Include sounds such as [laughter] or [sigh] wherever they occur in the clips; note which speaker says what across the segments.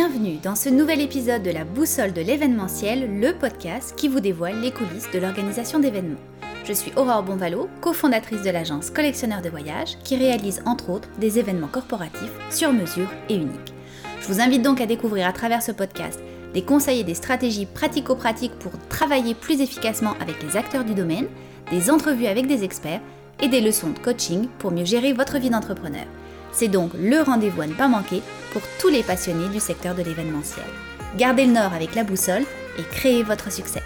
Speaker 1: Bienvenue dans ce nouvel épisode de la Boussole de l'événementiel, le podcast qui vous dévoile les coulisses de l'organisation d'événements. Je suis Aurore Bonvalo, cofondatrice de l'agence Collectionneur de voyages, qui réalise entre autres des événements corporatifs sur mesure et uniques. Je vous invite donc à découvrir à travers ce podcast des conseils et des stratégies pratico-pratiques pour travailler plus efficacement avec les acteurs du domaine, des entrevues avec des experts et des leçons de coaching pour mieux gérer votre vie d'entrepreneur. C'est donc le rendez-vous à ne pas manquer pour tous les passionnés du secteur de l'événementiel. Gardez le nord avec la boussole et créez votre succès.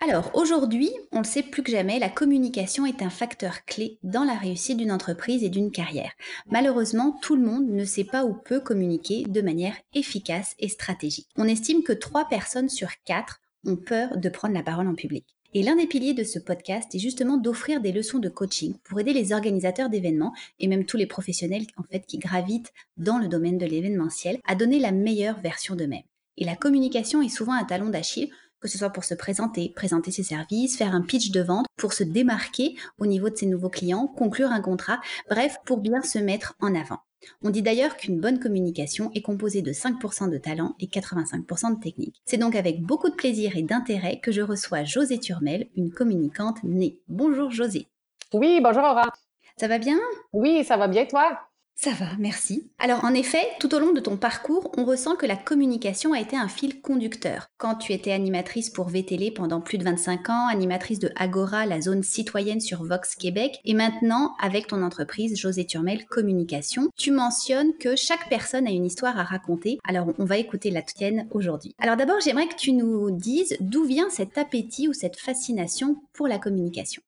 Speaker 1: Alors aujourd'hui, on le sait plus que jamais, la communication est un facteur clé dans la réussite d'une entreprise et d'une carrière. Malheureusement, tout le monde ne sait pas ou peut communiquer de manière efficace et stratégique. On estime que 3 personnes sur 4 ont peur de prendre la parole en public. Et l'un des piliers de ce podcast est justement d'offrir des leçons de coaching pour aider les organisateurs d'événements et même tous les professionnels en fait qui gravitent dans le domaine de l'événementiel à donner la meilleure version d'eux-mêmes. Et la communication est souvent un talon d'Achille que ce soit pour se présenter, présenter ses services, faire un pitch de vente, pour se démarquer au niveau de ses nouveaux clients, conclure un contrat, bref, pour bien se mettre en avant. On dit d'ailleurs qu'une bonne communication est composée de 5% de talent et 85% de technique. C'est donc avec beaucoup de plaisir et d'intérêt que je reçois José Turmel, une communicante née. Bonjour José.
Speaker 2: Oui, bonjour Aura.
Speaker 1: Ça va bien?
Speaker 2: Oui, ça va bien toi?
Speaker 1: Ça va, merci. Alors en effet, tout au long de ton parcours, on ressent que la communication a été un fil conducteur. Quand tu étais animatrice pour VTL pendant plus de 25 ans, animatrice de Agora, la zone citoyenne sur Vox Québec, et maintenant avec ton entreprise José Turmel Communication, tu mentionnes que chaque personne a une histoire à raconter. Alors on va écouter la tienne aujourd'hui. Alors d'abord, j'aimerais que tu nous dises d'où vient cet appétit ou cette fascination pour la communication.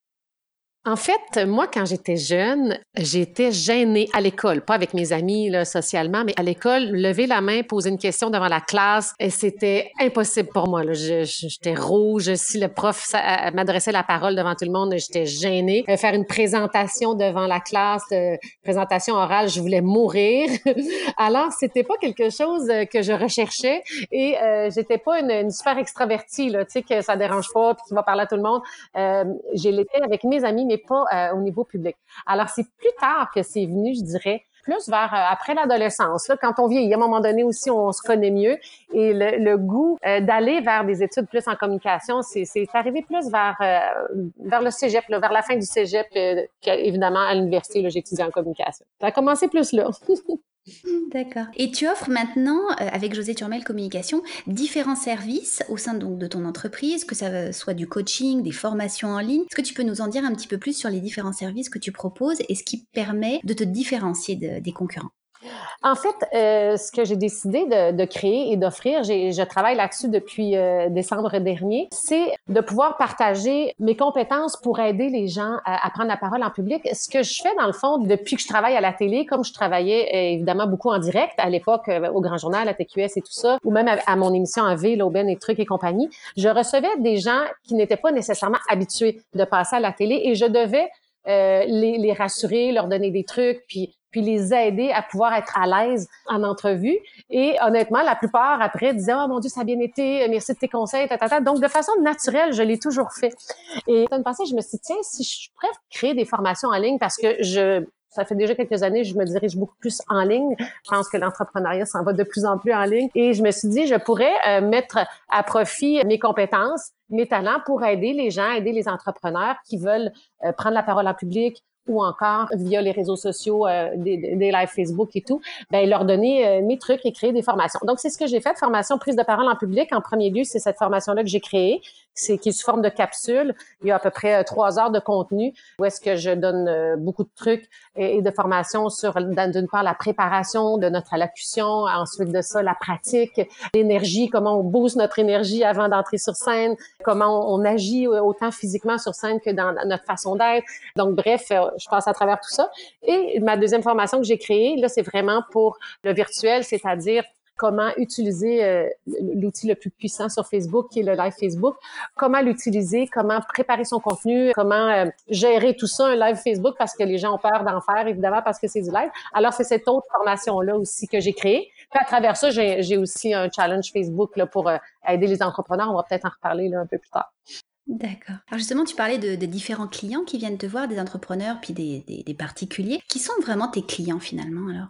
Speaker 2: En fait, moi, quand j'étais jeune, j'étais gênée à l'école, pas avec mes amis là, socialement, mais à l'école, lever la main, poser une question devant la classe, c'était impossible pour moi. J'étais rouge. Si le prof m'adressait la parole devant tout le monde, j'étais gênée. Euh, faire une présentation devant la classe, euh, présentation orale, je voulais mourir. [laughs] Alors, c'était pas quelque chose euh, que je recherchais, et euh, j'étais pas une, super extravertie, là, tu sais, que ça dérange pas, puis qui va parler à tout le monde. Euh, j'ai l'été avec mes amis, pas euh, au niveau public. Alors, c'est plus tard que c'est venu, je dirais, plus vers euh, après l'adolescence. Quand on vieillit, à un moment donné aussi, on se connaît mieux. Et le, goût euh, d'aller vers des études plus en communication, c'est arrivé plus vers vers le cégep, vers la fin du cégep, évidemment à l'université, j'ai étudié en communication. Ça a commencé plus là. [laughs]
Speaker 1: D'accord. Et tu offres maintenant, euh, avec José Turmel Communication, différents services au sein donc, de ton entreprise, que ça soit du coaching, des formations en ligne. Est-ce que tu peux nous en dire un petit peu plus sur les différents services que tu proposes et ce qui permet de te différencier des concurrents?
Speaker 2: En fait, euh, ce que j'ai décidé de, créer et d'offrir, je travaille là-dessus depuis euh, décembre dernier, c'est de pouvoir partager mes compétences pour aider les gens à, prendre la parole en public. Ce que je fais dans le fond depuis que je travaille à la télé, comme je travaillais euh, évidemment beaucoup en direct à l'époque au Grand Journal, à TQS et tout ça, ou même à, mon émission en V, l'Aubaine et trucs et compagnie, je recevais des gens qui n'étaient pas nécessairement habitués de passer à la télé et je devais les, les, rassurer, leur donner des trucs, puis puis les aider à pouvoir être à l'aise en entrevue. Et honnêtement, la plupart après disaient oh mon Dieu ça a bien été, merci de tes conseils, ta, donc de façon naturelle je l'ai toujours fait. Et une passée, je me suis dit tiens si je pourrais créer des formations en ligne parce que je ça fait déjà quelques années, je me dirige beaucoup plus en ligne. Je pense que l'entrepreneuriat s'en va de plus en plus en ligne. Et je me suis dit, je pourrais euh, mettre à profit mes compétences, mes talents pour aider les gens, aider les entrepreneurs qui veulent euh, prendre la parole en public, ou encore via les réseaux sociaux, euh, des, des lives Facebook et tout, ben leur donner euh, mes trucs et créer des formations. Donc c'est ce que j'ai fait, formation prise de parole en public. En premier lieu, c'est cette formation-là que j'ai créée, c'est qui est sous forme de capsule. Il y a à peu près euh, trois heures de contenu où est-ce que je donne beaucoup de trucs et, de formations sur d'une part la préparation de notre allocution, ensuite de ça la pratique, l'énergie, comment on booste notre énergie avant d'entrer sur scène, comment on, on agit autant physiquement sur scène que dans notre façon d'être. Donc bref je passe à travers tout ça. Et ma deuxième formation que j'ai créée, là, c'est vraiment pour le virtuel, c'est-à-dire comment utiliser euh, l'outil le plus puissant sur Facebook, qui est le live Facebook, comment l'utiliser, comment préparer son contenu, comment euh, gérer tout ça, un live Facebook, parce que les gens ont peur d'en faire, évidemment, parce que c'est du live. Alors, c'est cette autre formation-là aussi que j'ai créée. Puis à travers ça, j'ai aussi un challenge Facebook pour euh, aider les entrepreneurs. On va peut-être en reparler un peu plus tard.
Speaker 1: D'accord. Alors justement, tu parlais de, différents clients qui viennent te voir, des entrepreneurs, puis des particuliers. Qui sont vraiment tes clients finalement alors?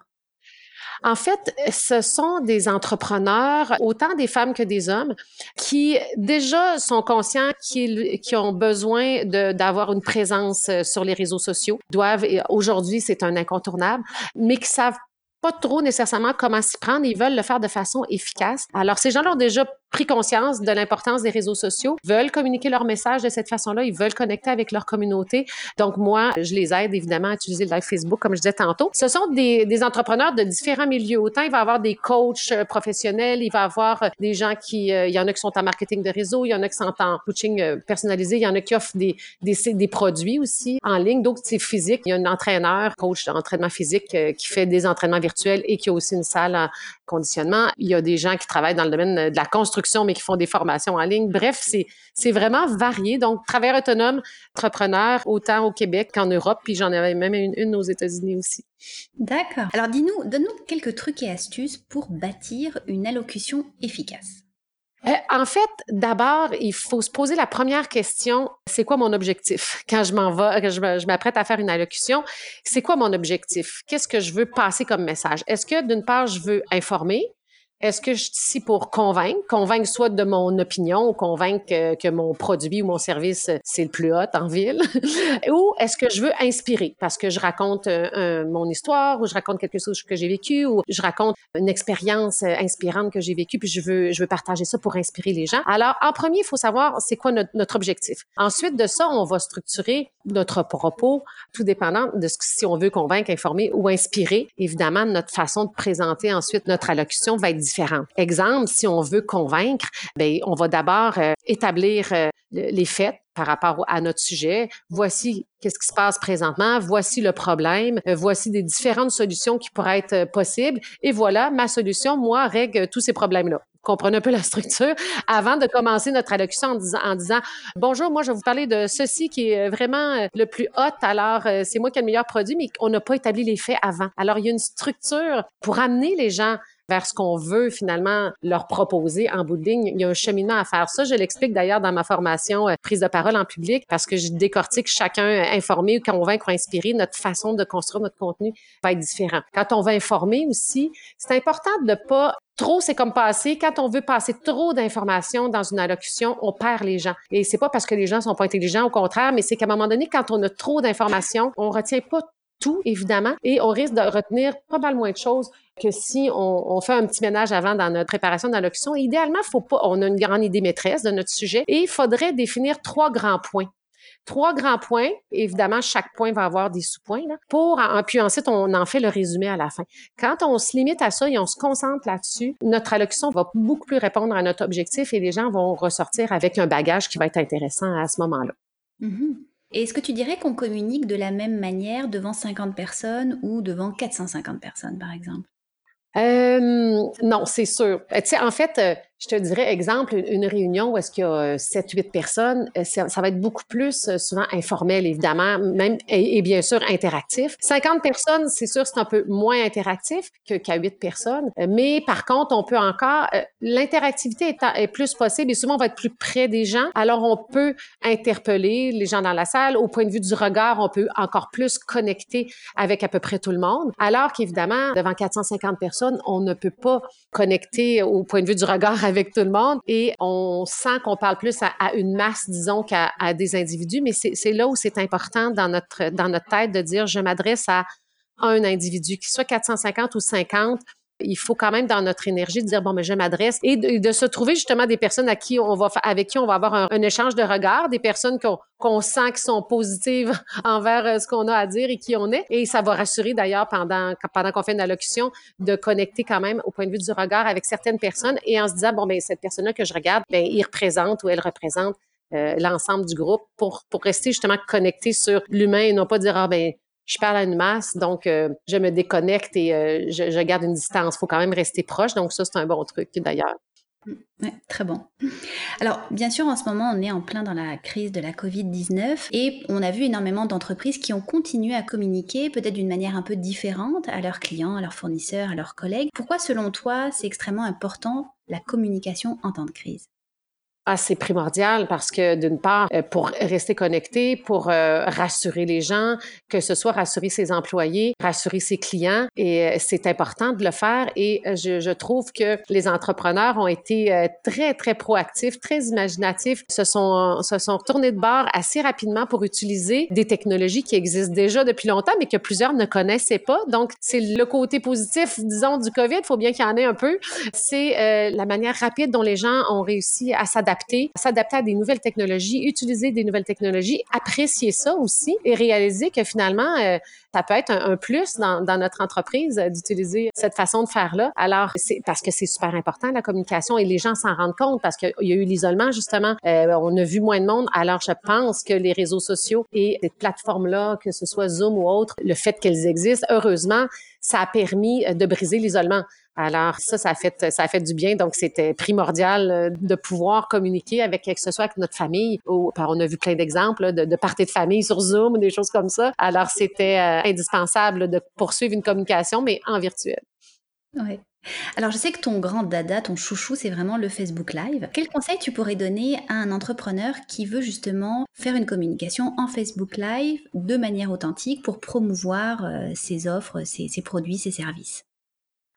Speaker 2: En fait, ce sont des entrepreneurs, autant des femmes que des hommes, qui déjà sont conscients qu'ils ont besoin d'avoir une présence euh, sur les réseaux sociaux, doivent, aujourd'hui c'est un incontournable, mais qui savent pas trop nécessairement comment s'y prendre. Ils veulent le faire de façon efficace. Alors, ces gens-là ont déjà pris conscience de l'importance des réseaux sociaux, veulent communiquer leur message de cette façon-là, ils veulent connecter avec leur communauté. Donc moi, je les aide évidemment à utiliser le live Facebook comme je disais tantôt. Ce sont des, entrepreneurs de différents milieux. Autant il va y avoir des coachs euh, professionnels, il va y avoir euh, des gens qui, euh, il y en a qui sont en marketing de réseau, il y en a qui sont en coaching personnalisé, il y en a qui offrent des, des, des produits aussi en ligne. Donc c'est physique. Il y a un entraîneur, coach d'entraînement physique qui fait des entraînements virtuels et qui a aussi une salle en conditionnement. Il y a des gens qui travaillent dans le domaine de la construction mais qui font des formations en ligne. Bref, c'est vraiment varié. Donc, travailleurs autonomes, entrepreneurs, autant au Québec qu'en Europe, puis j'en avais même une, aux États-Unis aussi.
Speaker 1: D'accord. Alors, dis-nous, donne-nous quelques trucs et astuces pour bâtir une allocution efficace.
Speaker 2: Euh, en fait, d'abord, il faut se poser la première question, c'est quoi mon objectif? Quand je m'en vais, quand je m'apprête à faire une allocution, c'est quoi mon objectif? Qu'est-ce que je veux passer comme message? Est-ce que d'une part, je veux informer? Est-ce que je suis ici pour convaincre, convaincre soit de mon opinion ou convaincre que, mon produit ou mon service, c'est le plus hot en ville? [laughs] ou est-ce que je veux inspirer? Parce que je raconte euh, mon histoire ou je raconte quelque chose que j'ai vécu ou je raconte une expérience euh, inspirante que j'ai vécue puis je veux, je veux partager ça pour inspirer les gens? Alors, en premier, il faut savoir c'est quoi notre, notre objectif. Ensuite de ça, on va structurer notre propos, tout dépendant de ce, si on veut convaincre, informer ou inspirer. Évidemment, notre façon de présenter ensuite notre allocution va être différente. Exemple, si on veut convaincre, ben on va d'abord euh, établir euh, les faits par rapport à notre sujet. Voici qu'est-ce qui se passe présentement. Voici le problème. Euh, voici des différentes solutions qui pourraient être possibles. Et voilà, ma solution, moi, règle tous ces problèmes-là comprenez un peu la structure avant de commencer notre allocution en disant, en disant bonjour, moi je vais vous parler de ceci qui est vraiment euh, le plus hot. Alors euh, c'est moi qui ai le meilleur produit, mais on n'a pas établi les faits avant. Alors il y a une structure pour amener les gens vers ce qu'on veut finalement leur proposer en bout de ligne. Il y a un cheminement à faire. Ça, je l'explique d'ailleurs dans ma formation euh, prise de parole en public parce que je décortique chacun informé ou convaincre ou inspirer. Notre façon de construire notre contenu va être différent. Quand on va informer aussi, c'est important de pas Trop, c'est comme passer. Quand on veut passer trop d'informations dans une allocution, on perd les gens. Et c'est pas parce que les gens sont pas intelligents, au contraire, mais c'est qu'à un moment donné, quand on a trop d'informations, on retient pas évidemment, et on risque de retenir pas mal moins de choses que si on, fait un petit ménage avant dans notre préparation d'allocution. Idéalement, faut pas, on a une grande idée maîtresse de notre sujet et il faudrait définir trois grands points trois grands points. Évidemment, chaque point va avoir des sous-points. pour, puis ensuite, on en fait le résumé à la fin. Quand on se limite à ça et on se concentre là-dessus, notre allocution va beaucoup plus répondre à notre objectif et les gens vont ressortir avec un bagage qui va être intéressant à ce moment-là.
Speaker 1: Mm-hmm. Est-ce que tu dirais qu'on communique de la même manière devant 50 personnes ou devant 450 personnes, par exemple?
Speaker 2: Euh, non, c'est sûr. Sais, en fait, euh, je te dirais, exemple, une réunion où est-ce qu'il y a 7, euh, 8 personnes, euh, ça, va être beaucoup plus euh, souvent informel, évidemment, même et, bien sûr interactif. 50 personnes, c'est sûr, c'est un peu moins interactif qu'à 8 personnes. Mais par contre, on peut encore, l'interactivité est, est, plus possible et souvent on va être plus près des gens. Alors on peut interpeller les gens dans la salle. Au point de vue du regard, on peut encore plus connecter avec à peu près tout le monde. Alors qu'évidemment, devant 450 personnes, on ne peut pas connecter au point de vue du regard avec tout le monde et on sent qu'on parle plus à, une masse, disons, qu'à des individus, mais c'est là où c'est important dans notre, dans notre tête de dire je m'adresse à un individu, qu'il soit 450 ou 50, il faut quand même dans notre énergie de dire bon mais je m'adresse et de, se trouver justement des personnes à qui on va avec qui on va avoir un, échange de regards, des personnes qu'on sent qui sont positives [laughs] envers euh, ce qu'on a à dire et qui on est. Et ça va rassurer d'ailleurs pendant pendant qu'on fait une allocution de connecter quand même au point de vue du regard avec certaines personnes et en se disant bon ben cette personne là que je regarde ben il représente ou elle représente euh, l'ensemble du groupe pour pour rester justement connecté sur l'humain et non pas dire ah ben je parle à une masse, donc euh, je me déconnecte et euh, je, garde une distance. Il faut quand même rester proche, donc ça, c'est un bon truc d'ailleurs.
Speaker 1: Ouais, très bon. Alors, bien sûr, en ce moment, on est en plein dans la crise de la Covid-19 et on a vu énormément d'entreprises qui ont continué à communiquer, peut-être d'une manière un peu différente, à leurs clients, à leurs fournisseurs, à leurs collègues. Pourquoi, selon toi, c'est extrêmement important la communication en temps de crise?
Speaker 2: Ah, c'est primordial parce que d'une part, euh, pour rester connecté, pour euh, rassurer les gens, que ce soit rassurer ses employés, rassurer ses clients, et euh, c'est important de le faire. Et je, trouve que les entrepreneurs ont été très très proactifs, très imaginatifs, se sont se sont tournés de bord assez rapidement pour utiliser des technologies qui existent déjà depuis longtemps, mais que plusieurs ne connaissaient pas. Donc c'est le côté positif, disons, du Covid. Il faut bien qu'il y en ait un peu. C'est la manière rapide dont les gens ont réussi à s'adapter s'adapter, à des nouvelles technologies, utiliser des nouvelles technologies, apprécier ça aussi et réaliser que finalement, euh, ça peut être un, plus dans, notre entreprise euh, d'utiliser cette façon de faire-là. Alors, c'est parce que c'est super important, la communication, et les gens s'en rendent compte parce qu'il y a eu l'isolement, justement. Euh, on a vu moins de monde. Alors, je pense que les réseaux sociaux et ces plateformes-là, que ce soit Zoom ou autre, le fait qu'elles existent, heureusement, ça a permis de briser l'isolement. Alors ça, ça a fait, ça a fait du bien. Donc c'était primordial euh, de pouvoir communiquer avec que ce soit avec notre famille. Ou, on a vu plein d'exemples de, parties de famille sur Zoom, des choses comme ça. Alors c'était euh, indispensable de poursuivre une communication, mais en virtuel.
Speaker 1: Oui. Alors, je sais que ton grand dada, ton chouchou, c'est vraiment le Facebook Live. Quel conseil tu pourrais donner à un entrepreneur qui veut justement faire une communication en Facebook Live de manière authentique pour promouvoir euh, ses offres, ses produits, ses services?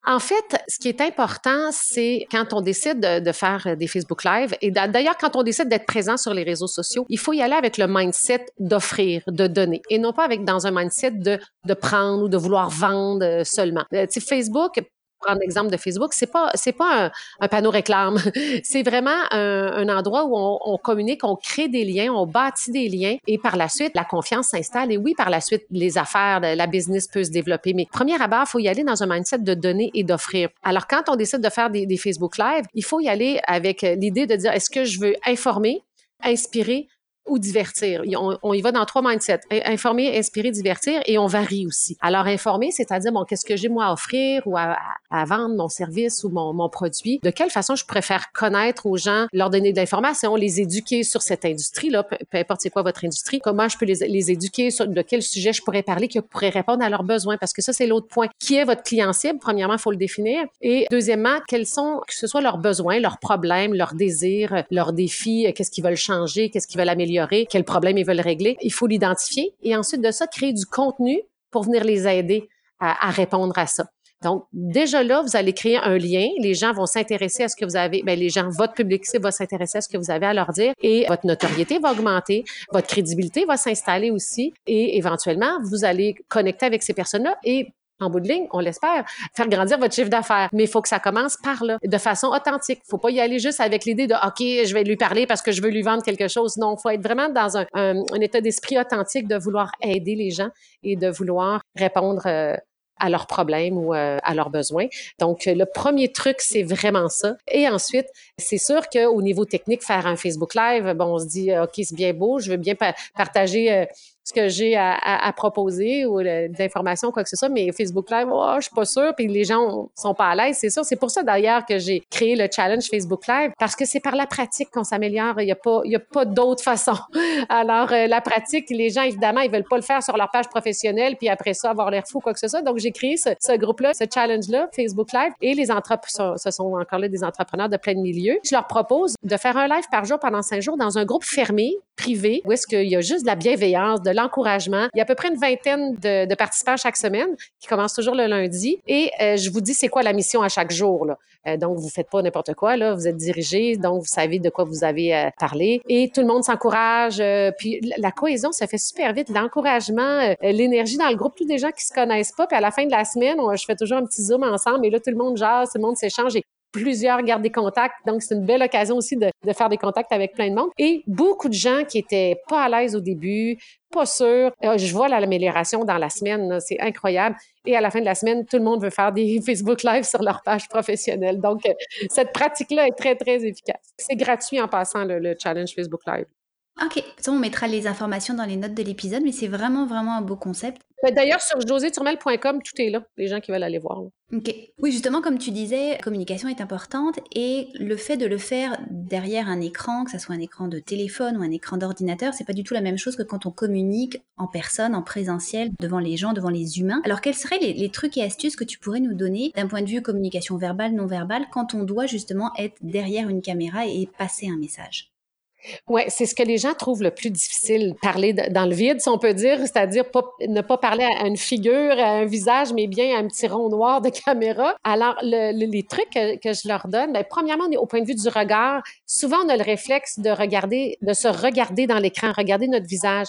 Speaker 2: En fait, ce qui est important, c'est quand on décide de, faire des Facebook Live, et d'ailleurs, quand on décide d'être présent sur les réseaux sociaux, il faut y aller avec le mindset d'offrir, de donner, et non pas avec dans un mindset de, de prendre ou de vouloir vendre euh, seulement. Euh, Facebook, prendre l'exemple de Facebook, c'est pas c'est pas un, panneau réclame. [laughs] c'est vraiment un, endroit où on, on, communique, on crée des liens, on bâtit des liens et par la suite la confiance s'installe et oui par la suite les affaires, la business peut se développer. Mais premier abord, faut y aller dans un mindset de donner et d'offrir. Alors quand on décide de faire des, des Facebook Live, il faut y aller avec l'idée de dire est-ce que je veux informer, inspirer ou divertir. On, y va dans trois mindsets. Informer, inspirer, divertir et on varie aussi. Alors, informer, c'est-à-dire, bon, qu'est-ce que j'ai moi à offrir ou à, vendre mon service ou mon, mon, produit? De quelle façon je préfère connaître aux gens, leur donner de l'information, les éduquer sur cette industrie-là, peu, importe c'est quoi votre industrie, comment je peux les, les, éduquer sur de quel sujet je pourrais parler qui pourrait répondre à leurs besoins? Parce que ça, c'est l'autre point. Qui est votre client cible? Premièrement, il faut le définir. Et deuxièmement, quels sont, que ce soit leurs besoins, leurs problèmes, leurs désirs, leurs défis, qu'est-ce qu'ils veulent changer, qu'est-ce qu'ils veulent améliorer? Quel problème ils veulent régler. Il faut l'identifier et ensuite de ça, créer du contenu pour venir les aider à, répondre à ça. Donc, déjà là, vous allez créer un lien. Les gens vont s'intéresser à ce que vous avez. Bien, les gens, votre public va s'intéresser à ce que vous avez à leur dire et votre notoriété va augmenter, votre crédibilité va s'installer aussi et éventuellement, vous allez connecter avec ces personnes-là et en bout de ligne, on l'espère, faire grandir votre chiffre d'affaires. Mais il faut que ça commence par là, de façon authentique. Faut pas y aller juste avec l'idée de OK, je vais lui parler parce que je veux lui vendre quelque chose. Non, faut être vraiment dans un, un, état d'esprit authentique de vouloir aider les gens et de vouloir répondre euh, à leurs problèmes ou euh, à leurs besoins. Donc, le premier truc, c'est vraiment ça. Et ensuite, c'est sûr qu'au niveau technique, faire un Facebook Live, bon, on se dit, OK, c'est bien beau, je veux bien partager euh, ce que j'ai à, proposer ou d'informations, quoi que ce soit, mais Facebook Live, oh, je suis pas sûre, puis les gens sont pas à l'aise, c'est sûr. C'est pour ça d'ailleurs que j'ai créé le challenge Facebook Live, parce que c'est par la pratique qu'on s'améliore. Il n'y a pas, pas d'autre façon. [laughs] Alors, euh, la pratique, les gens, évidemment, ils veulent pas le faire sur leur page professionnelle, puis après ça, avoir l'air fou, quoi que ce soit. Donc, j'ai créé ce, groupe-là, ce challenge-là, Facebook Live, et les entrepreneurs, ce sont encore là des entrepreneurs de plein de milieux. Je leur propose de faire un live par jour pendant cinq jours dans un groupe fermé, privé, où est-ce qu'il y a juste de la bienveillance, de l'encouragement. Il y a à peu près une vingtaine de, participants chaque semaine qui commencent toujours le lundi. Et euh, je vous dis c'est quoi la mission à chaque jour. Euh, donc, vous faites pas n'importe quoi. Là. Vous êtes dirigé, donc vous savez de quoi vous avez euh, parlé. Et tout le monde s'encourage. puis la cohésion, ça fait super vite. L'encouragement, l'énergie dans le groupe, tous des gens qui se connaissent pas. Puis à la fin de la semaine, je fais toujours un petit zoom ensemble. Et là, tout le monde jase, tout le monde s'échange. Et plusieurs gardent des contacts. Donc, c'est une belle occasion aussi de, de, faire des contacts avec plein de monde. Et beaucoup de gens qui étaient pas à l'aise au début, pas sûrs. Euh, je vois l'amélioration dans la semaine. C'est incroyable. Et à la fin de la semaine, tout le monde veut faire des [laughs] Facebook Live sur leur page professionnelle. Donc, euh, cette pratique-là est très, très efficace. C'est gratuit en passant le challenge Facebook Live.
Speaker 1: Ok, on mettra les informations dans les notes de l'épisode, mais c'est vraiment, vraiment un beau concept.
Speaker 2: D'ailleurs, sur joséturmel.com, tout est là, les gens qui veulent aller voir.
Speaker 1: Ok. Oui, justement, comme tu disais, la communication est importante et le fait de le faire derrière un écran, que ce soit un écran de téléphone ou un écran d'ordinateur, c'est pas du tout la même chose que quand on communique en personne, en présentiel, devant les gens, devant les humains. Alors, quels seraient les, les trucs et astuces que tu pourrais nous donner d'un point de vue communication verbale, non verbale, quand on doit justement être derrière une caméra et passer un message?
Speaker 2: Oui, c'est ce que les gens trouvent le plus difficile, parler dans le vide, si on peut dire, c'est-à-dire ne pas parler à une figure, à un visage, mais bien à un petit rond noir de [laughs] caméra. Alors, les trucs que, je leur donne, bien, premièrement, au point de vue du regard, souvent on a le réflexe de regarder, de se regarder dans l'écran, regarder notre visage.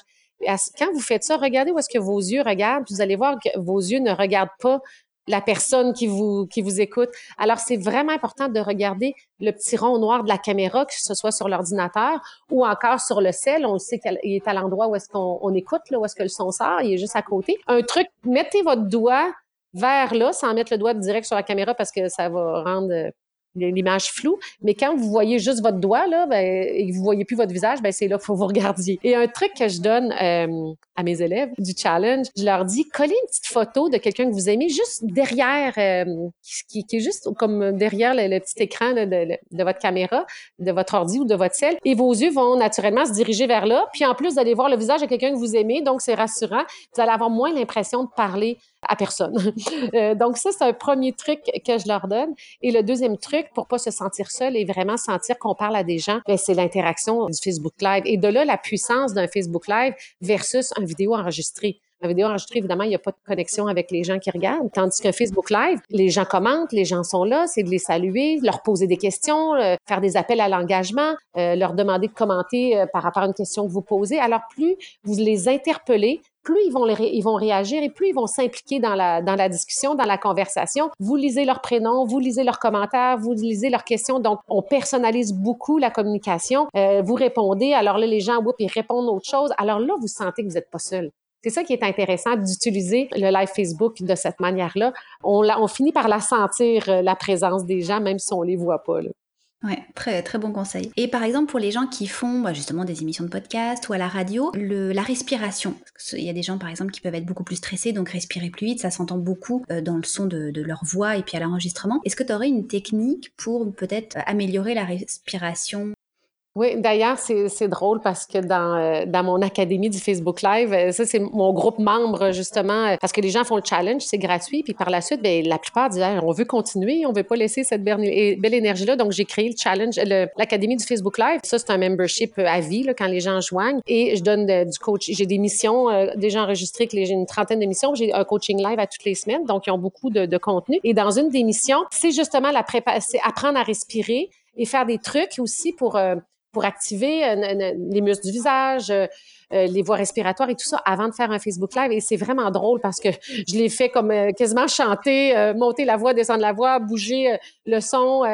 Speaker 2: Quand vous faites ça, regardez où est-ce que vos yeux regardent, vous allez voir que vos yeux ne regardent pas la personne qui vous, qui vous écoute. Alors, c'est vraiment important de regarder le petit rond noir de la caméra, que ce soit sur l'ordinateur ou encore sur le sel. On sait qu'il est à l'endroit où est-ce qu'on écoute, là, où est-ce que le son sort. Il est juste à côté. Un truc, mettez votre doigt vers là, sans mettre le doigt direct sur la caméra parce que ça va rendre l'image floue. Mais quand vous voyez juste votre doigt, là, ben, et que vous voyez plus votre visage, ben, c'est là qu'il faut vous regarder. Et un truc que je donne euh, à mes élèves du challenge, je leur dis, collez une petite photo de quelqu'un que vous aimez juste derrière, euh, qui, est juste comme derrière le, petit écran de, de, votre caméra, de votre ordi ou de votre cell. Et vos yeux vont naturellement se diriger vers là. Puis en plus, vous allez voir le visage de quelqu'un que vous aimez, donc c'est rassurant. Vous allez avoir moins l'impression de parler à personne. [laughs] Euh, donc ça, c'est un premier truc que je leur donne. Et le deuxième truc, pour pas se sentir seul et vraiment sentir qu'on parle à des gens, ben, c'est l'interaction du Facebook Live. Et de là, la puissance d'un Facebook Live versus une vidéo enregistrée. La vidéo enregistrée, évidemment, il n'y a pas de connexion avec les gens qui regardent. Tandis qu'un Facebook Live, les gens commentent, les gens sont là, c'est de les saluer, leur poser des questions, euh, faire des appels à l'engagement, euh, leur demander de commenter par rapport à une question que vous posez. Alors, plus vous les interpellez, plus ils vont, ils vont réagir et plus ils vont s'impliquer dans la, dans la discussion, dans la conversation. Vous lisez leurs prénoms, vous lisez leurs commentaires, vous lisez leurs questions. Donc, on personnalise beaucoup la communication. Euh, vous répondez. Alors là, les gens, whoop, ils répondent autre chose. Alors là, vous sentez que vous n'êtes pas seul. C'est ça qui est intéressant d'utiliser le live Facebook de cette manière-là. On, on finit par la sentir, euh, la présence des gens, même si on les voit pas. Là.
Speaker 1: Ouais, très très bon conseil. Et par exemple pour les gens qui font bah, justement des émissions de podcast ou à la radio, le, la respiration. Il y a des gens par exemple qui peuvent être beaucoup plus stressés, donc respirer plus vite, ça s'entend beaucoup euh, dans le son de, de, leur voix et puis à l'enregistrement. Est-ce que tu aurais une technique pour peut-être améliorer la respiration?
Speaker 2: Oui, d'ailleurs, c'est drôle parce que dans, euh, dans mon académie du Facebook Live, euh, ça, c'est mon groupe membre, justement, euh, parce que les gens font le challenge, c'est gratuit, puis par la suite, bien, la plupart disent on veut continuer, on veut pas laisser cette belle, énergie-là. Donc, j'ai créé le challenge, l'académie du Facebook Live. Ça, c'est un membership à vie, là, quand les gens joignent. Et je donne du coach. J'ai des missions déjà enregistrées, j'ai une trentaine de missions. J'ai un coaching live à toutes les semaines, donc ils ont beaucoup de, contenu. Et dans une des missions, c'est justement la prépa apprendre à respirer et faire des trucs aussi pour pour activer euh, les muscles du visage, euh, euh, les voies respiratoires et tout ça avant de faire un Facebook Live. Et c'est vraiment drôle parce que je l'ai fait comme quasiment chanter, monter la voix, descendre la voix, bouger le son.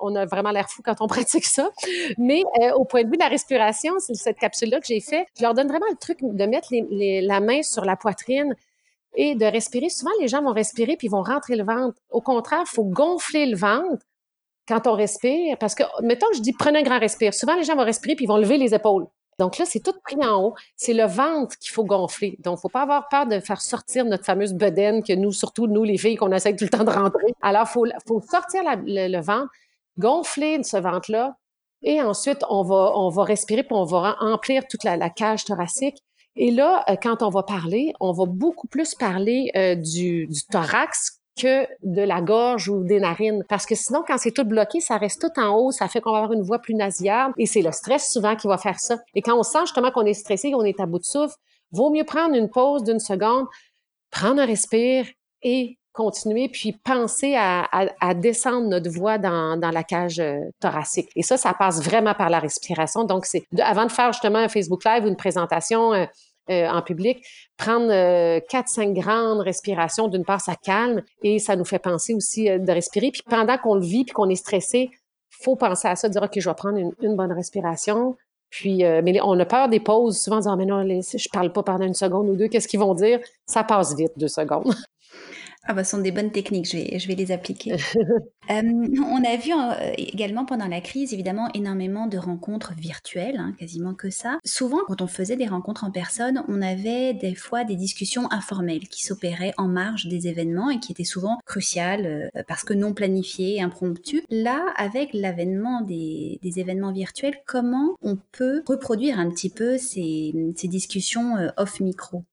Speaker 2: On, a vraiment l'air fou quand on [laughs] pratique ça. Mais au point de vue de la respiration, c'est cette capsule-là que j'ai fait. Je leur donne vraiment le truc de mettre la main sur la poitrine et de respirer. Souvent, les gens vont respirer puis ils vont rentrer le ventre. Au contraire, il faut gonfler le ventre quand on respire, parce que, mettons je dis prenez un grand respire. Souvent, les gens vont respirer puis ils vont lever les épaules. Donc là, c'est tout pris en haut. C'est le ventre qu'il faut gonfler. Donc, faut pas avoir peur de faire sortir notre fameuse bedaine que nous, surtout nous, les filles, qu'on essaie tout le temps de rentrer. Alors, faut, faut sortir le, ventre, gonfler ce ventre-là, et ensuite, on va, on va respirer puis on va remplir toute la, cage thoracique. Et là, euh, quand on va parler, on va beaucoup plus parler euh, du thorax que de la gorge ou des narines. Parce que sinon, quand c'est tout bloqué, ça reste tout en haut, ça fait qu'on va avoir une voix plus nasillarde et c'est le stress souvent qui va faire ça. Et quand on sent justement qu'on est stressé, qu'on est à bout de souffle, vaut mieux prendre une pause d'une seconde, prendre un respire et continuer, puis penser à, descendre notre voix dans, dans, la cage euh, thoracique. Et ça, ça passe vraiment par la respiration. Donc, c'est avant de faire justement un Facebook Live ou une présentation, euh, euh, en public, prendre euh, quatre, cinq grandes respirations, d'une part, ça calme et ça nous fait penser aussi euh, de respirer. Puis pendant qu'on le vit puis qu'on est stressé, faut penser à ça, dire, OK, je vais prendre une, bonne respiration. Puis, mais on a peur des pauses. Souvent, on dit, ah, mais non, je parle pas pendant une seconde ou deux, qu'est-ce qu'ils vont dire? Ça passe vite, deux secondes. [laughs]
Speaker 1: Ah bah, ce sont des bonnes techniques, je vais, je vais les appliquer. [laughs] Euh, on a vu euh, également pendant la crise, évidemment, énormément de rencontres virtuelles, hein, quasiment que ça. Souvent, quand on faisait des rencontres en personne, on avait des fois des discussions informelles qui s'opéraient en marge des événements et qui étaient souvent cruciales euh, parce que non planifiées, impromptues. Là, avec l'avènement des, des, événements virtuels, comment on peut reproduire un petit peu ces, ces discussions off-micro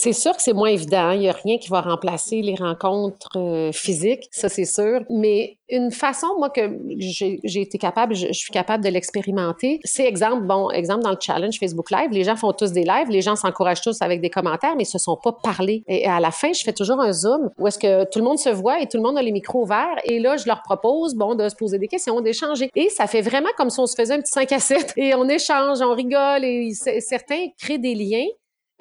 Speaker 2: c'est sûr que c'est moins évident. Il n'y a rien qui va remplacer les rencontres euh, physiques, ça c'est sûr. Mais une façon, moi, que j'ai été capable, je, suis capable de l'expérimenter, c'est exemple, bon, exemple dans le challenge Facebook Live, les gens font tous des lives, les gens s'encouragent tous avec des commentaires, mais ils se sont pas parlé. Et à la fin, je fais toujours un zoom où est-ce que tout le monde se voit et tout le monde a les micros ouverts. Et là, je leur propose, bon, de se poser des questions, d'échanger. Et ça fait vraiment comme si on se faisait un petit 5 à 7 et on échange, on rigole et certains créent des liens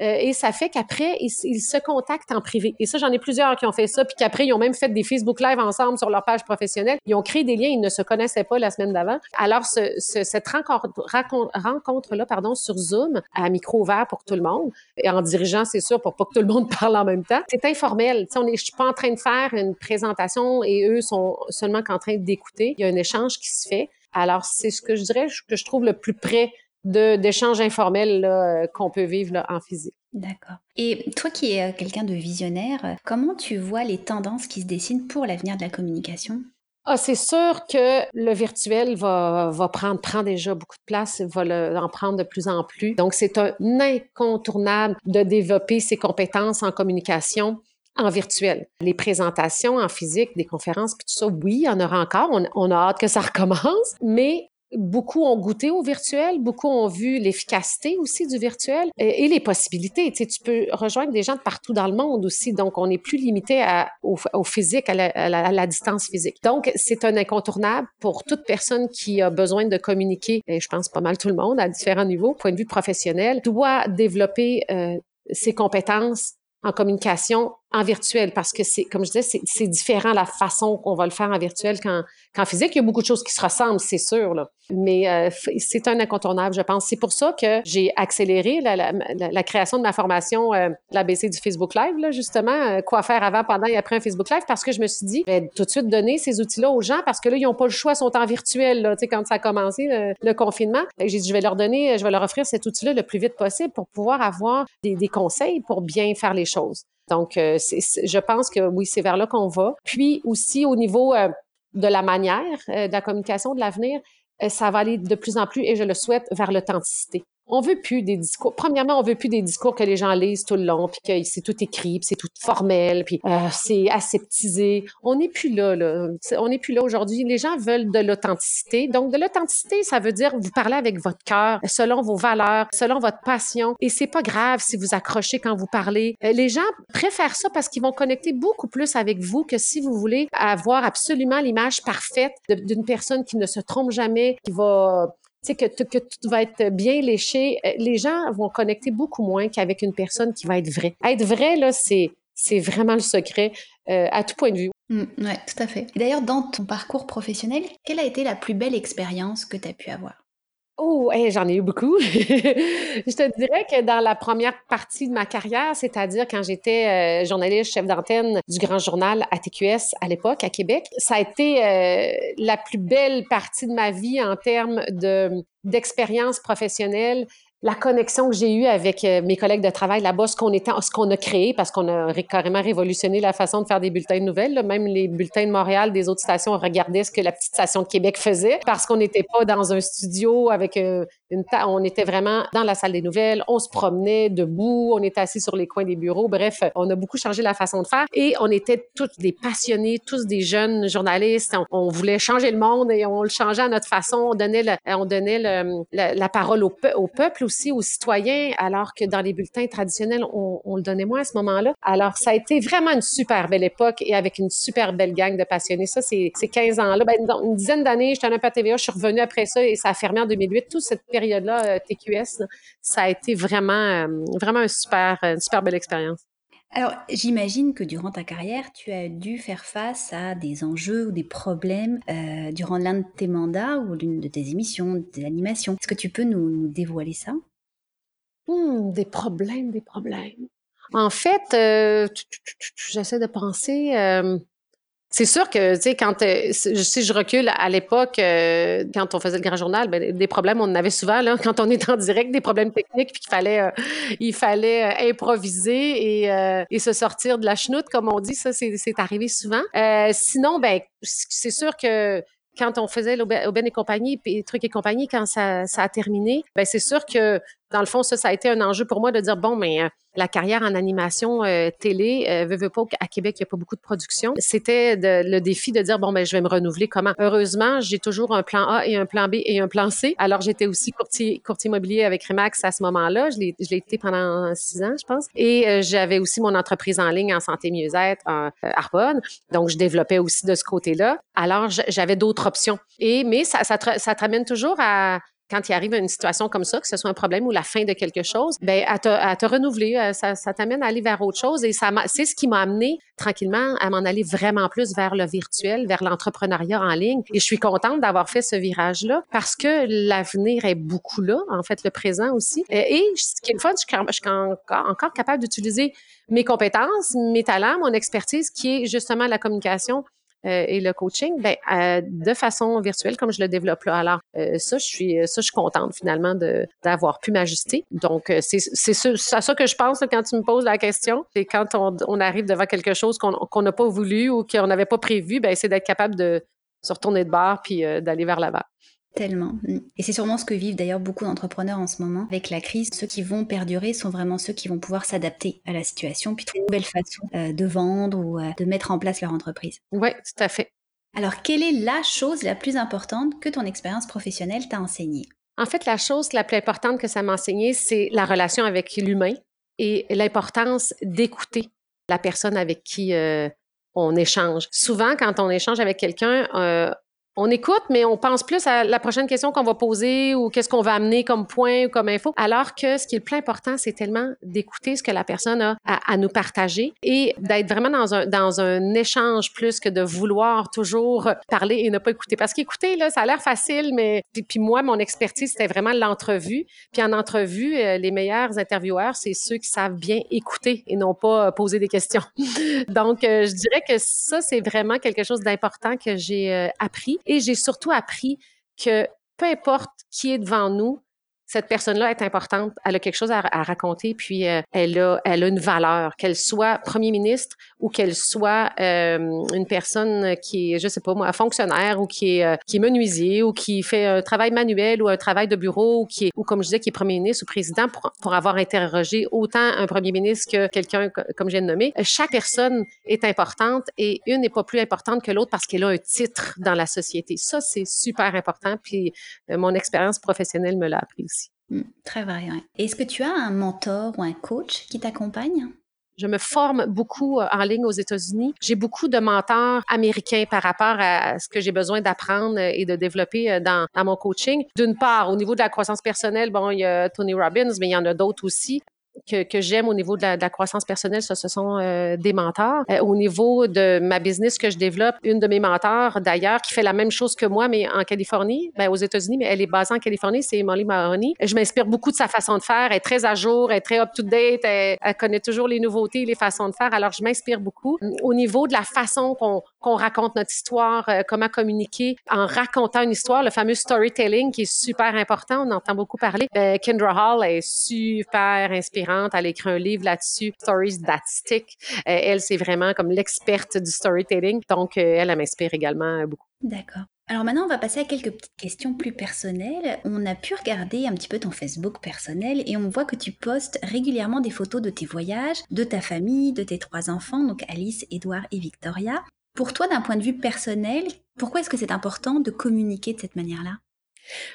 Speaker 2: euh, et ça fait qu'après, ils, se contactent en privé. Et ça, j'en ai plusieurs qui ont fait ça, puis qu'après, ils ont même fait des Facebook Live ensemble sur leur page professionnelle. Ils ont créé des liens, ils ne se connaissaient pas la semaine d'avant. Alors, ce, cette rencontre-là, pardon, sur Zoom, à micro ouvert pour tout le monde, et en dirigeant, c'est sûr, pour pas que tout le monde [laughs] parle en même temps, c'est informel. on est, je suis pas en train de faire une présentation et eux sont seulement qu'en train d'écouter. Il y a un échange qui se fait. Alors, c'est ce que je dirais que je trouve le plus près d'échanges informels euh, qu'on peut vivre en physique.
Speaker 1: D'accord. Et toi qui es euh, quelqu'un de visionnaire, comment tu vois les tendances qui se dessinent pour l'avenir de la communication?
Speaker 2: Ah, c'est sûr que le virtuel va, va prendre, prend déjà beaucoup de place, va le, en prendre de plus en plus. Donc, c'est un incontournable de développer ses compétences en communication en virtuel. Les présentations en physique, des conférences, puis tout ça, oui, il y en aura encore. On, on a hâte que ça [laughs] recommence, mais Beaucoup ont goûté au virtuel, beaucoup ont vu l'efficacité aussi du virtuel et, les possibilités. Tu, sais, tu peux rejoindre des gens de partout dans le monde aussi, donc on n'est plus limité à, au, physique, à la, distance physique. Donc, c'est un incontournable pour toute personne qui a besoin de communiquer, et je pense pas mal tout le monde à différents niveaux, point de vue professionnel, doit développer euh, ses compétences en communication en virtuel parce que c'est, comme je disais, c'est différent la façon qu'on va le faire en virtuel qu'en qu'en physique. Il y a beaucoup de choses qui se ressemblent, c'est sûr, là. mais euh, c'est un incontournable, je pense. C'est pour ça que j'ai accéléré la, la, la, création de ma formation, euh, l'ABC du Facebook Live, là, justement, euh, quoi faire avant, pendant et après un Facebook Live, parce que je me suis dit, ben, tout de suite donner ces outils-là aux gens parce que là, ils n'ont pas le choix, ils sont en virtuel, là, quand ça a commencé, le, confinement. J'ai dit, je vais leur donner, je vais leur offrir cet outil-là le plus vite possible pour pouvoir avoir des, des conseils pour bien faire les choses. Donc, euh, je pense que oui, c'est vers là qu'on va. Puis aussi au niveau euh, de la manière euh, de la communication de l'avenir, ça va aller de plus en plus, et je le souhaite, vers l'authenticité on veut plus des discours. Premièrement, on veut plus des discours que les gens lisent tout le long, puis que c'est tout écrit, puis c'est tout formel, puis euh, c'est aseptisé. On n'est plus là, là. On n'est plus là aujourd'hui. Les gens veulent de l'authenticité. Donc, de l'authenticité, ça veut dire vous parlez avec votre cœur, selon vos valeurs, selon votre passion. Et c'est pas grave si vous accrochez quand vous parlez. Euh, les gens préfèrent ça parce qu'ils vont connecter beaucoup plus avec vous que si vous voulez avoir absolument l'image parfaite d'une personne qui ne se trompe jamais, qui va sais, que, que tout va être bien léché, euh, les gens vont connecter beaucoup moins qu'avec une personne qui va être vraie. Être vrai, là, c'est, c'est vraiment le secret euh, à tout point de vue.
Speaker 1: Mmh, oui, tout à fait. D'ailleurs, dans ton parcours professionnel, quelle a été la plus belle expérience que tu as pu avoir?
Speaker 2: Oh, j'en ai eu beaucoup. [laughs] je te dirais que dans la première partie de ma carrière, c'est-à-dire quand j'étais euh, journaliste chef d'antenne du grand journal ATQS à l'époque à Québec, ça a été euh, la plus belle partie de ma vie en termes de d'expérience professionnelle la connexion que j'ai eue avec euh, mes collègues de travail là-bas, ce qu'on ce a créé, parce qu'on a carrément révolutionné la façon de faire des bulletins de nouvelles. Même les bulletins de Montréal, des autres stations, regardaient ce que la petite station de Québec faisait, parce qu'on n'était pas dans un studio avec euh, une, on était vraiment dans la salle des nouvelles, on se promenait debout, on était assis sur les coins des bureaux. Bref, on a beaucoup changé la façon de faire et on était tous des passionnés, tous des jeunes journalistes. On, voulait changer le monde et on le changeait à notre façon. On donnait, on donnait la, parole au peuple aussi aux citoyens, alors que dans les bulletins traditionnels, on, le donnait moins à ce moment-là. Alors, ça a été vraiment une super belle époque et avec une super belle gang de passionnés. Ça, c'est 15 ans-là. Une dizaine d'années, j'étais un peu à TVA, je suis revenue après ça et ça a fermé en 2008. Toute cette période-là, euh, TQS, ça a été vraiment, euh, vraiment un super, une super belle expérience.
Speaker 1: Alors, j'imagine que durant ta carrière, tu as dû faire face à des enjeux ou des problèmes euh, durant l'un de tes mandats ou l'une de tes émissions, de animations. Est-ce que tu peux nous, dévoiler ça?
Speaker 2: Hmm, Des problèmes, des problèmes. En fait, euh, j'essaie de penser. Euh, c'est sûr que, tu sais, quand euh, si je recule à l'époque, quand on faisait le grand journal, ben, des problèmes, on en avait souvent là, [laughs] quand on est en direct, des problèmes techniques, puis qu'il fallait, il fallait improviser et, et, se sortir de la chenoute, comme on dit. Ça, c'est arrivé souvent. sinon, ben, c'est sûr que quand on faisait l'Aubaine et compagnie, puis Trucs et compagnie, quand ça, ça a terminé, ben c'est sûr que dans le fond, ça, ça a été un enjeu pour moi de dire, bon, mais euh, la carrière en animation euh, télé, euh, veut, pas à Québec, il n'y a pas beaucoup de production. C'était le défi de dire, bon, ben je vais me renouveler comment? Heureusement, j'ai toujours un plan A et un plan B et un plan C. Alors, j'étais aussi courtier, courtier immobilier avec Remax à ce moment-là. Je l'ai été pendant six ans, je pense. Et j'avais aussi mon entreprise en ligne en santé mieux-être en Arbonne. Donc, je développais aussi de ce côté-là. Alors, j'avais d'autres options. Et, mais ça, ça, te, ça te ramène toujours à, quand il arrive une situation comme ça, que ce soit un problème ou la fin de quelque chose, ben à te, à te renouveler, euh, ça, ça t'amène à aller vers autre chose et ça c'est ce qui m'a amené tranquillement à m'en aller vraiment plus vers le virtuel, vers l'entrepreneuriat en ligne. Et je suis contente d'avoir fait ce virage-là parce que l'avenir est beaucoup là, en fait, le présent aussi. Et, ce qui est le fun, je suis encore capable d'utiliser mes compétences, mes talents, mon expertise, qui est justement la communication euh, et le coaching, ben, euh, de façon virtuelle, comme je le développe là. Alors, euh, ça, je suis, ça, je suis contente finalement d'avoir pu m'ajuster. Donc, c'est à ça que je pense quand tu me poses la question. C'est quand on, on, arrive devant quelque chose qu'on n'a pas voulu ou qu'on n'avait pas prévu, ben, c'est d'être capable de se retourner de bord puis d'aller vers l'avant.
Speaker 1: Tellement. Et c'est sûrement ce que vivent d'ailleurs beaucoup d'entrepreneurs en ce moment. Avec la crise, ceux qui vont perdurer sont vraiment ceux qui vont pouvoir s'adapter à la situation, puis trouver une nouvelle façon euh, de vendre ou euh, de mettre en place leur entreprise.
Speaker 2: Oui, tout à fait.
Speaker 1: Alors, quelle est la chose la plus importante que ton expérience professionnelle t'a enseignée?
Speaker 2: En fait, la chose la plus importante que ça m'a enseignée, c'est la relation avec l'humain et l'importance d'écouter la personne avec qui euh, on échange. Souvent, quand on échange avec quelqu'un, on écoute, mais on pense plus à la prochaine question qu'on va poser ou qu'est-ce qu'on va amener comme point ou comme info. Alors que ce qui est le plus important, c'est tellement d'écouter ce que la personne a à, nous partager et d'être vraiment dans un, échange plus que de vouloir toujours parler et ne pas écouter. Parce qu'écouter, là, ça a l'air facile, mais puis, moi, mon expertise, c'était vraiment l'entrevue. Puis en entrevue, euh, les meilleurs intervieweurs, c'est ceux qui savent bien écouter et non pas euh, poser des questions. [laughs] Donc, euh, je dirais que ça, c'est vraiment quelque chose d'important que j'ai appris. Et j'ai surtout appris que peu importe qui est devant nous, cette personne-là est importante, elle a quelque chose à, raconter, puis euh, elle, a, elle a une valeur, qu'elle soit premier ministre ou qu'elle soit euh, une personne qui est, je sais pas moi, fonctionnaire ou qui est, euh, qui est menuisier ou qui fait un travail manuel ou un travail de bureau ou qui est, ou comme je disais, qui est premier ministre ou président pour, pour avoir interrogé autant un premier ministre que quelqu'un comme j'ai nommé. Chaque personne est importante et une n'est pas plus importante que l'autre parce qu'elle a un titre dans la société. Ça, c'est super important, puis mon expérience professionnelle me l'a appris
Speaker 1: Hmm, très vrai. Est-ce que tu as un mentor ou un coach qui t'accompagne?
Speaker 2: Je me forme beaucoup euh, en ligne aux États-Unis. J'ai beaucoup de mentors américains par rapport à ce que j'ai besoin d'apprendre et de développer euh, dans mon coaching. D'une part, au niveau de la croissance personnelle, bon, il y a Tony Robbins, mais il y en a d'autres aussi que, j'aime au niveau de la, croissance personnelle, ce sont euh, des mentors. Euh, au niveau de ma business que je développe, une de mes mentors, d'ailleurs, qui fait la même chose que moi, mais en Californie, ben, aux États-Unis, mais elle est basée en Californie, c'est Molly Mahoney. Je m'inspire beaucoup de sa façon de faire. Elle est très à jour, elle est très up-to-date, elle, connaît toujours les nouveautés, les façons de faire. Alors, je m'inspire beaucoup. Au niveau de la façon qu'on raconte notre histoire, euh, comment communiquer en racontant une histoire, le fameux storytelling qui est super important, on entend beaucoup parler. Kendra Hall est super inspirante elle écrit un livre là-dessus, Stories That Stick. Euh, elle, c'est vraiment comme l'experte du storytelling. Donc, euh, elle, elle m'inspire également beaucoup.
Speaker 1: D'accord. Alors maintenant, on va passer à quelques petites questions plus personnelles. On a pu regarder un petit peu ton Facebook personnel et on voit que tu postes régulièrement des photos de tes voyages, de ta famille, de tes trois enfants, donc Alice, Edouard et Victoria. Pour toi, d'un point de vue personnel, pourquoi est-ce que c'est important de communiquer de cette manière-là?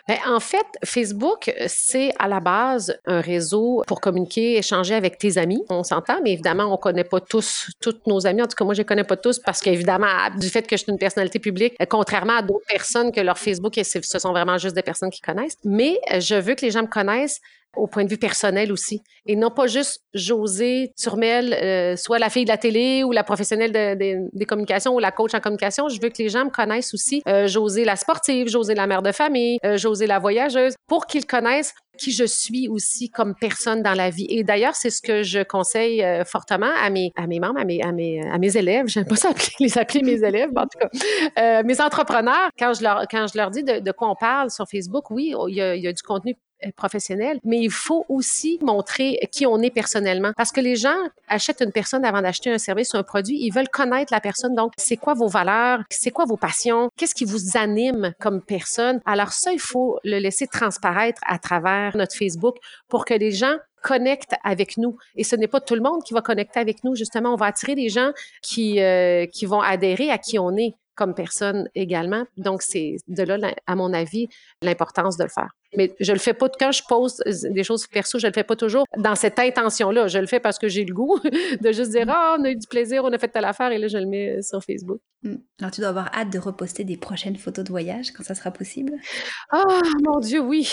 Speaker 2: Ben, en fait, Facebook, c'est à la base un réseau pour communiquer, échanger avec tes amis. On s'entend, mais évidemment, on connaît pas tous, tous nos amis. En tout cas, moi, je les connais pas tous parce qu'évidemment, du fait que je suis une personnalité publique, contrairement à d'autres personnes que leur Facebook, ce sont vraiment juste des personnes qui connaissent. Mais je veux que les gens me connaissent au point de vue personnel aussi. Et non pas juste José Turmel, euh, soit la fille de la télé ou la professionnelle des communications ou la coach en communication. Je veux que les gens me connaissent aussi. Euh, José la sportive, José la mère de famille, euh, José la voyageuse, pour qu'ils connaissent qui je suis aussi comme personne dans la vie. Et d'ailleurs, c'est ce que je conseille euh, fortement à mes, à mes membres, à mes, à mes, à mes élèves. J'aime pas s'appeler, [laughs] les appeler mes élèves, mais en tout cas, euh, mes entrepreneurs. Quand je leur, quand je leur dis de, quoi on parle sur Facebook, oui, il y a du contenu euh, professionnel, mais il faut aussi montrer qui on est personnellement. Parce que les gens achètent une personne avant d'acheter un service ou un produit, ils veulent connaître la personne. Donc, c'est quoi vos valeurs? C'est quoi vos passions? Qu'est-ce qui vous anime comme personne? Alors ça, il faut le laisser transparaître à travers notre Facebook pour que les gens connectent avec nous. Et ce n'est pas tout le monde qui va connecter avec nous. Justement, on va attirer des gens qui, euh, qui vont adhérer à qui on est comme personne également. Donc, c'est de là, à mon avis, l'importance de le faire. Mais je le fais pas quand je pose des choses perso, je le fais pas toujours dans cette intention-là. Je le fais parce que j'ai le goût [laughs] de juste dire ah on a eu du plaisir, on a fait telle affaire et là je le mets sur Facebook.
Speaker 1: Mm. Alors tu dois avoir hâte de reposter des prochaines photos de voyage quand ça sera possible.
Speaker 2: Ah mon Dieu oui,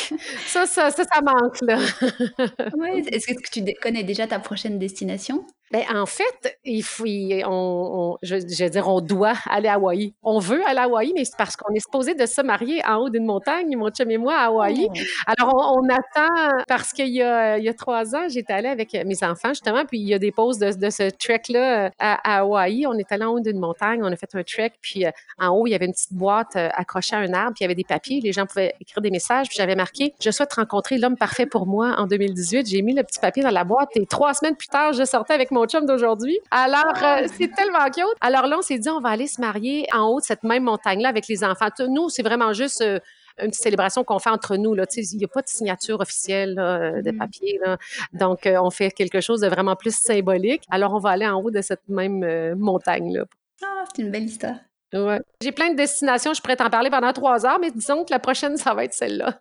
Speaker 2: ça ça ça, ça manque là. [laughs]
Speaker 1: ouais. Est-ce que tu connais déjà ta prochaine destination?
Speaker 2: Ben, en fait, il faut, on, je, je, veux dire, on doit aller à Hawaï. On veut aller à Hawaï, mais c'est parce qu'on est supposé de se marier en haut d'une montagne, mon chum et moi, à Hawaï. Alors, on, attend, parce qu'il y a, il y a trois ans, j'étais allée avec mes enfants, justement, puis il y a des pauses de, de ce trek-là à, à, Hawaï. On est allé en haut d'une montagne, on a fait un trek, puis euh, en haut, il y avait une petite boîte euh, accrochée à un arbre, puis il y avait des papiers. Les gens pouvaient écrire des messages, puis j'avais marqué « Je souhaite rencontrer l'homme parfait pour moi en 2018 ». J'ai mis le petit papier dans la boîte et trois semaines plus tard, je sortais avec mon chum d'aujourd'hui. Alors, euh, c'est tellement cute. Alors là, on s'est dit, on va aller se marier en haut de cette même montagne-là avec les enfants. Nous, c'est vraiment juste euh, une petite célébration qu'on fait entre nous. Il n'y a pas de signature officielle là, de mm. papier. Là. Donc, euh, on fait quelque chose de vraiment plus symbolique. Alors, on va aller en haut de cette même montagne-là.
Speaker 1: Ah, c'est une belle histoire.
Speaker 2: Ouais. J'ai plein de destinations, je pourrais t'en parler pendant trois heures, mais disons que la prochaine, ça va être celle-là.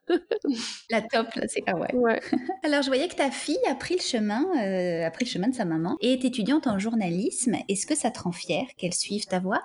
Speaker 1: la top, là, c'est ah ouais. ouais. [laughs] Alors, je voyais que ta fille a pris le chemin, euh, a pris le chemin de sa maman et est étudiante en journalisme. Est-ce que ça te rend fière qu'elle suive ta voie?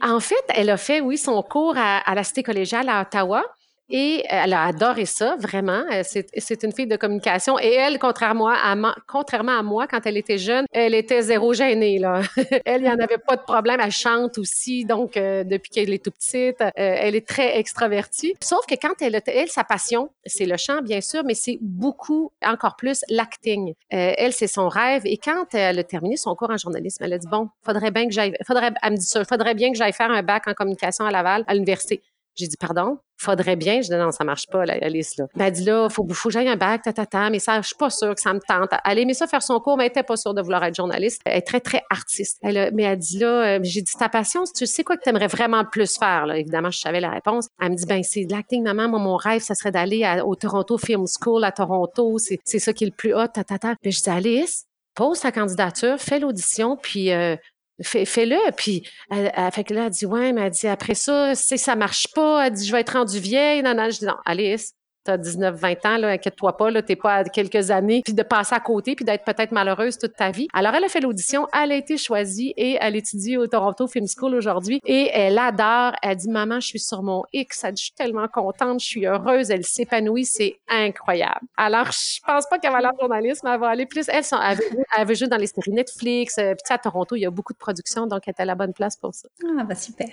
Speaker 2: En fait, elle a fait, oui, son cours à, à la Cité collégiale à Ottawa. Et elle a adoré ça, vraiment. Euh, c'est une fille de communication. Et elle, contrairement à, moi, contrairement à moi, quand elle était jeune, elle était zéro gênée. Là. [laughs] elle, il n'y en avait pas de problème. Elle chante aussi. Donc, euh, depuis qu'elle est toute petite, euh, elle est très extravertie. Sauf que quand elle, elle sa passion, c'est le chant, bien sûr, mais c'est beaucoup, encore plus, l'acting. elle, c'est son rêve. Et quand elle a terminé son cours en journalisme, elle a dit, bon, faudrait bien que j'aille, faudrait, elle me dit ça, faudrait bien que j'aille faire un bac en communication à Laval, à l'université. J'ai dit, pardon, faudrait bien. Je dis, non, ça marche pas, Alice, là. Ben, elle dit, là, faut, faut que j'aille un bac, ta, mais ça, je suis pas sûre que ça me tente. Elle aimait ça faire son cours, mais elle était pas sûre de vouloir être journaliste. Elle est très, très artiste. Elle, mais elle dit, là, euh, j'ai dit, ta passion, tu sais quoi que tu aimerais vraiment plus faire, là? Évidemment, je savais la réponse. Elle me dit, ben, c'est de l'acting, maman. Moi, mon rêve, ça serait d'aller au Toronto Film School à Toronto. C'est ça qui est le plus hot, ta, Puis je dis, Alice, pose ta candidature, fais l'audition, puis euh, Fais-le. Puis, elle, fait que là, elle dit, ouais, mais elle dit, après ça, si ça marche pas, elle dit, je vais être rendue vieille. Non, non, je dis, non, Alice, tu as 19, 20 ans, là, inquiète-toi pas, là, t'es pas à quelques années, puis de passer à côté, puis d'être peut-être malheureuse toute ta vie. Alors, elle a fait l'audition, elle a été choisie et elle étudie au Toronto Film School aujourd'hui et elle adore. Elle dit, maman, je suis sur mon X, elle dit, je suis tellement contente, je suis heureuse, elle s'épanouit, c'est incroyable. Alors, je pense pas qu'elle va aller en journalisme, elle va aller plus, elle, elle, veut, elle jouer dans les séries Netflix, euh, puis à Toronto, il y a beaucoup de productions, donc elle est à la bonne place pour ça.
Speaker 1: Ah, bah super.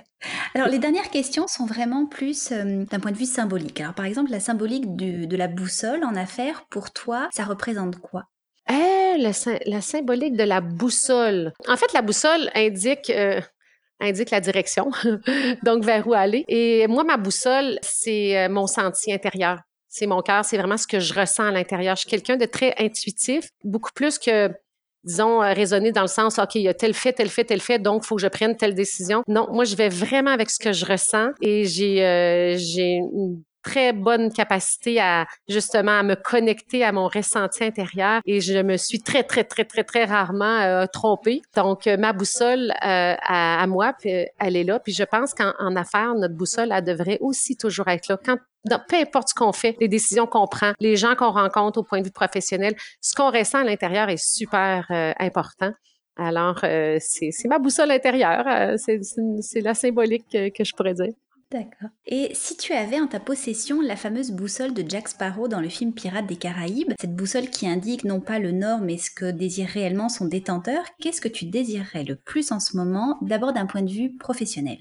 Speaker 1: Alors, les dernières questions sont vraiment plus euh, d'un point de vue symbolique. Alors, par exemple, la symbolique de la boussole en affaires, pour toi, ça représente quoi?
Speaker 2: Eh, la, symbolique de la boussole. En fait, la boussole indique, euh, indique la direction, [laughs] donc vers où aller. Et moi, ma boussole, c'est euh, mon sentier intérieur. C'est mon cœur, c'est vraiment ce que je ressens à l'intérieur. Je suis quelqu'un de très intuitif, beaucoup plus que disons, euh, raisonner dans le sens, OK, il y a tel fait, tel fait, tel fait, donc faut que je prenne telle décision. Non, moi, je vais vraiment avec ce que je ressens et j'ai j'ai une très bonne capacité à justement à me connecter à mon ressenti intérieur et je me suis très très très très très rarement euh, trompée. Donc euh, ma boussole euh, à, moi, elle est là. Puis je pense qu'en affaires, notre boussole, elle devrait aussi toujours être là. Quand peu importe ce qu'on fait, les décisions qu'on prend, les gens qu'on rencontre au point de vue professionnel, ce qu'on ressent à l'intérieur est super important. Alors, c'est ma boussole intérieure. c'est la symbolique que je pourrais dire.
Speaker 1: D'accord. Et si tu avais en ta possession la fameuse boussole de Jack Sparrow dans le film Pirates des Caraïbes, cette boussole qui indique non pas le nord mais ce que désire réellement son détenteur, qu'est-ce que tu désirerais le plus en ce moment, d'abord d'un point de vue professionnel?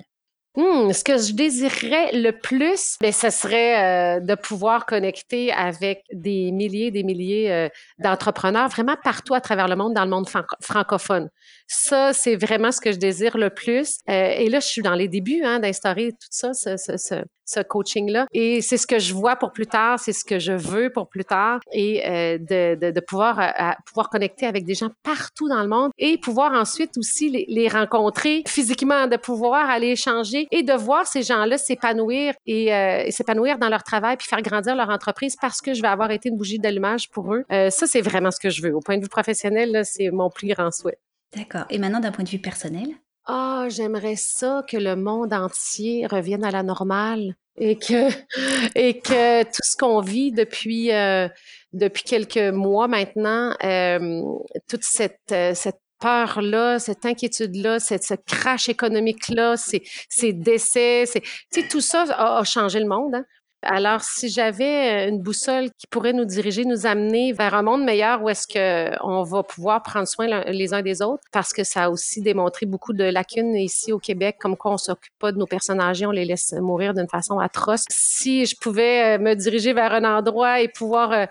Speaker 2: Hmm, ce que je désirerais le plus, ben, ce serait euh, de pouvoir connecter avec des milliers, des milliers euh, d'entrepreneurs vraiment partout à travers le monde, dans le monde francophone. Ça, c'est vraiment ce que je désire le plus. Euh, et là, je suis dans les débuts hein, d'instaurer tout ça, ce, coaching-là. Et c'est ce que je vois pour plus tard, c'est ce que je veux pour plus tard, et de, pouvoir pouvoir connecter avec des gens partout dans le monde et pouvoir ensuite aussi les rencontrer physiquement, de pouvoir aller échanger et de voir ces gens-là s'épanouir et, euh, et s'épanouir dans leur travail puis faire grandir leur entreprise parce que je vais avoir été une bougie d'allumage pour eux. Euh, ça, c'est vraiment ce que je veux. Au point de vue professionnel, c'est mon plus grand souhait.
Speaker 1: D'accord. Et maintenant, d'un point de vue personnel?
Speaker 2: Ah, j'aimerais ça que le monde entier revienne à la normale et que [laughs] et que tout ce qu'on vit depuis euh, depuis quelques mois maintenant, euh, toute cette cette peur-là, cette inquiétude-là, ce crash économique-là, ces, ces décès, c'est, tout ça a, a, changé le monde. Hein? Alors, si j'avais euh, une boussole qui pourrait nous diriger, nous amener vers un monde meilleur où est-ce qu'on va pouvoir prendre soin les uns des autres, parce que ça a aussi démontré beaucoup de lacunes ici au Québec, comme quoi on s'occupe pas de nos personnes âgées, on les laisse mourir d'une façon atroce. Si je pouvais euh, me diriger vers un endroit et pouvoir, euh,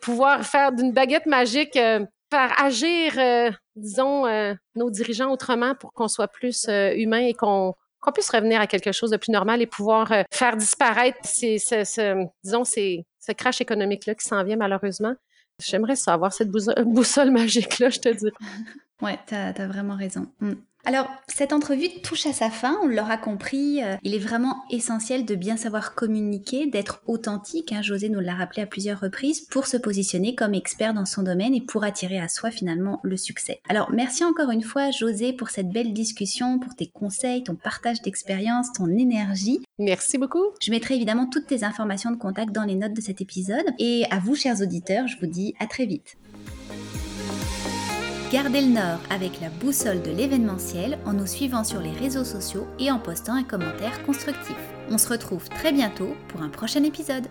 Speaker 2: pouvoir faire d'une baguette magique, faire agir, disons, nos dirigeants autrement pour qu'on soit plus humain et qu'on qu'on puisse revenir à quelque chose de plus normal et pouvoir euh, faire disparaître ces, ce, ce, disons, ces, ce crash économique-là qui s'en vient malheureusement. J'aimerais savoir cette boussole, magique-là, je te dis. [laughs]
Speaker 1: ouais, t'as as vraiment raison. Mm. Alors, cette entrevue touche à sa fin, on l'aura compris, euh, il est vraiment essentiel de bien savoir communiquer, d'être authentique, hein, José nous l'a rappelé à plusieurs reprises, pour se positionner comme expert dans son domaine et pour attirer à soi finalement le succès. Alors, merci encore une fois José pour cette belle discussion, pour tes conseils, ton partage d'expérience, ton énergie.
Speaker 2: Merci beaucoup.
Speaker 1: Je mettrai évidemment toutes tes informations de contact dans les notes de cet épisode. Et à vous, chers auditeurs, je vous dis à très vite. Gardez le nord avec la boussole de l'événementiel en nous suivant sur les réseaux sociaux et en postant un commentaire constructif. On se retrouve très bientôt pour un prochain épisode.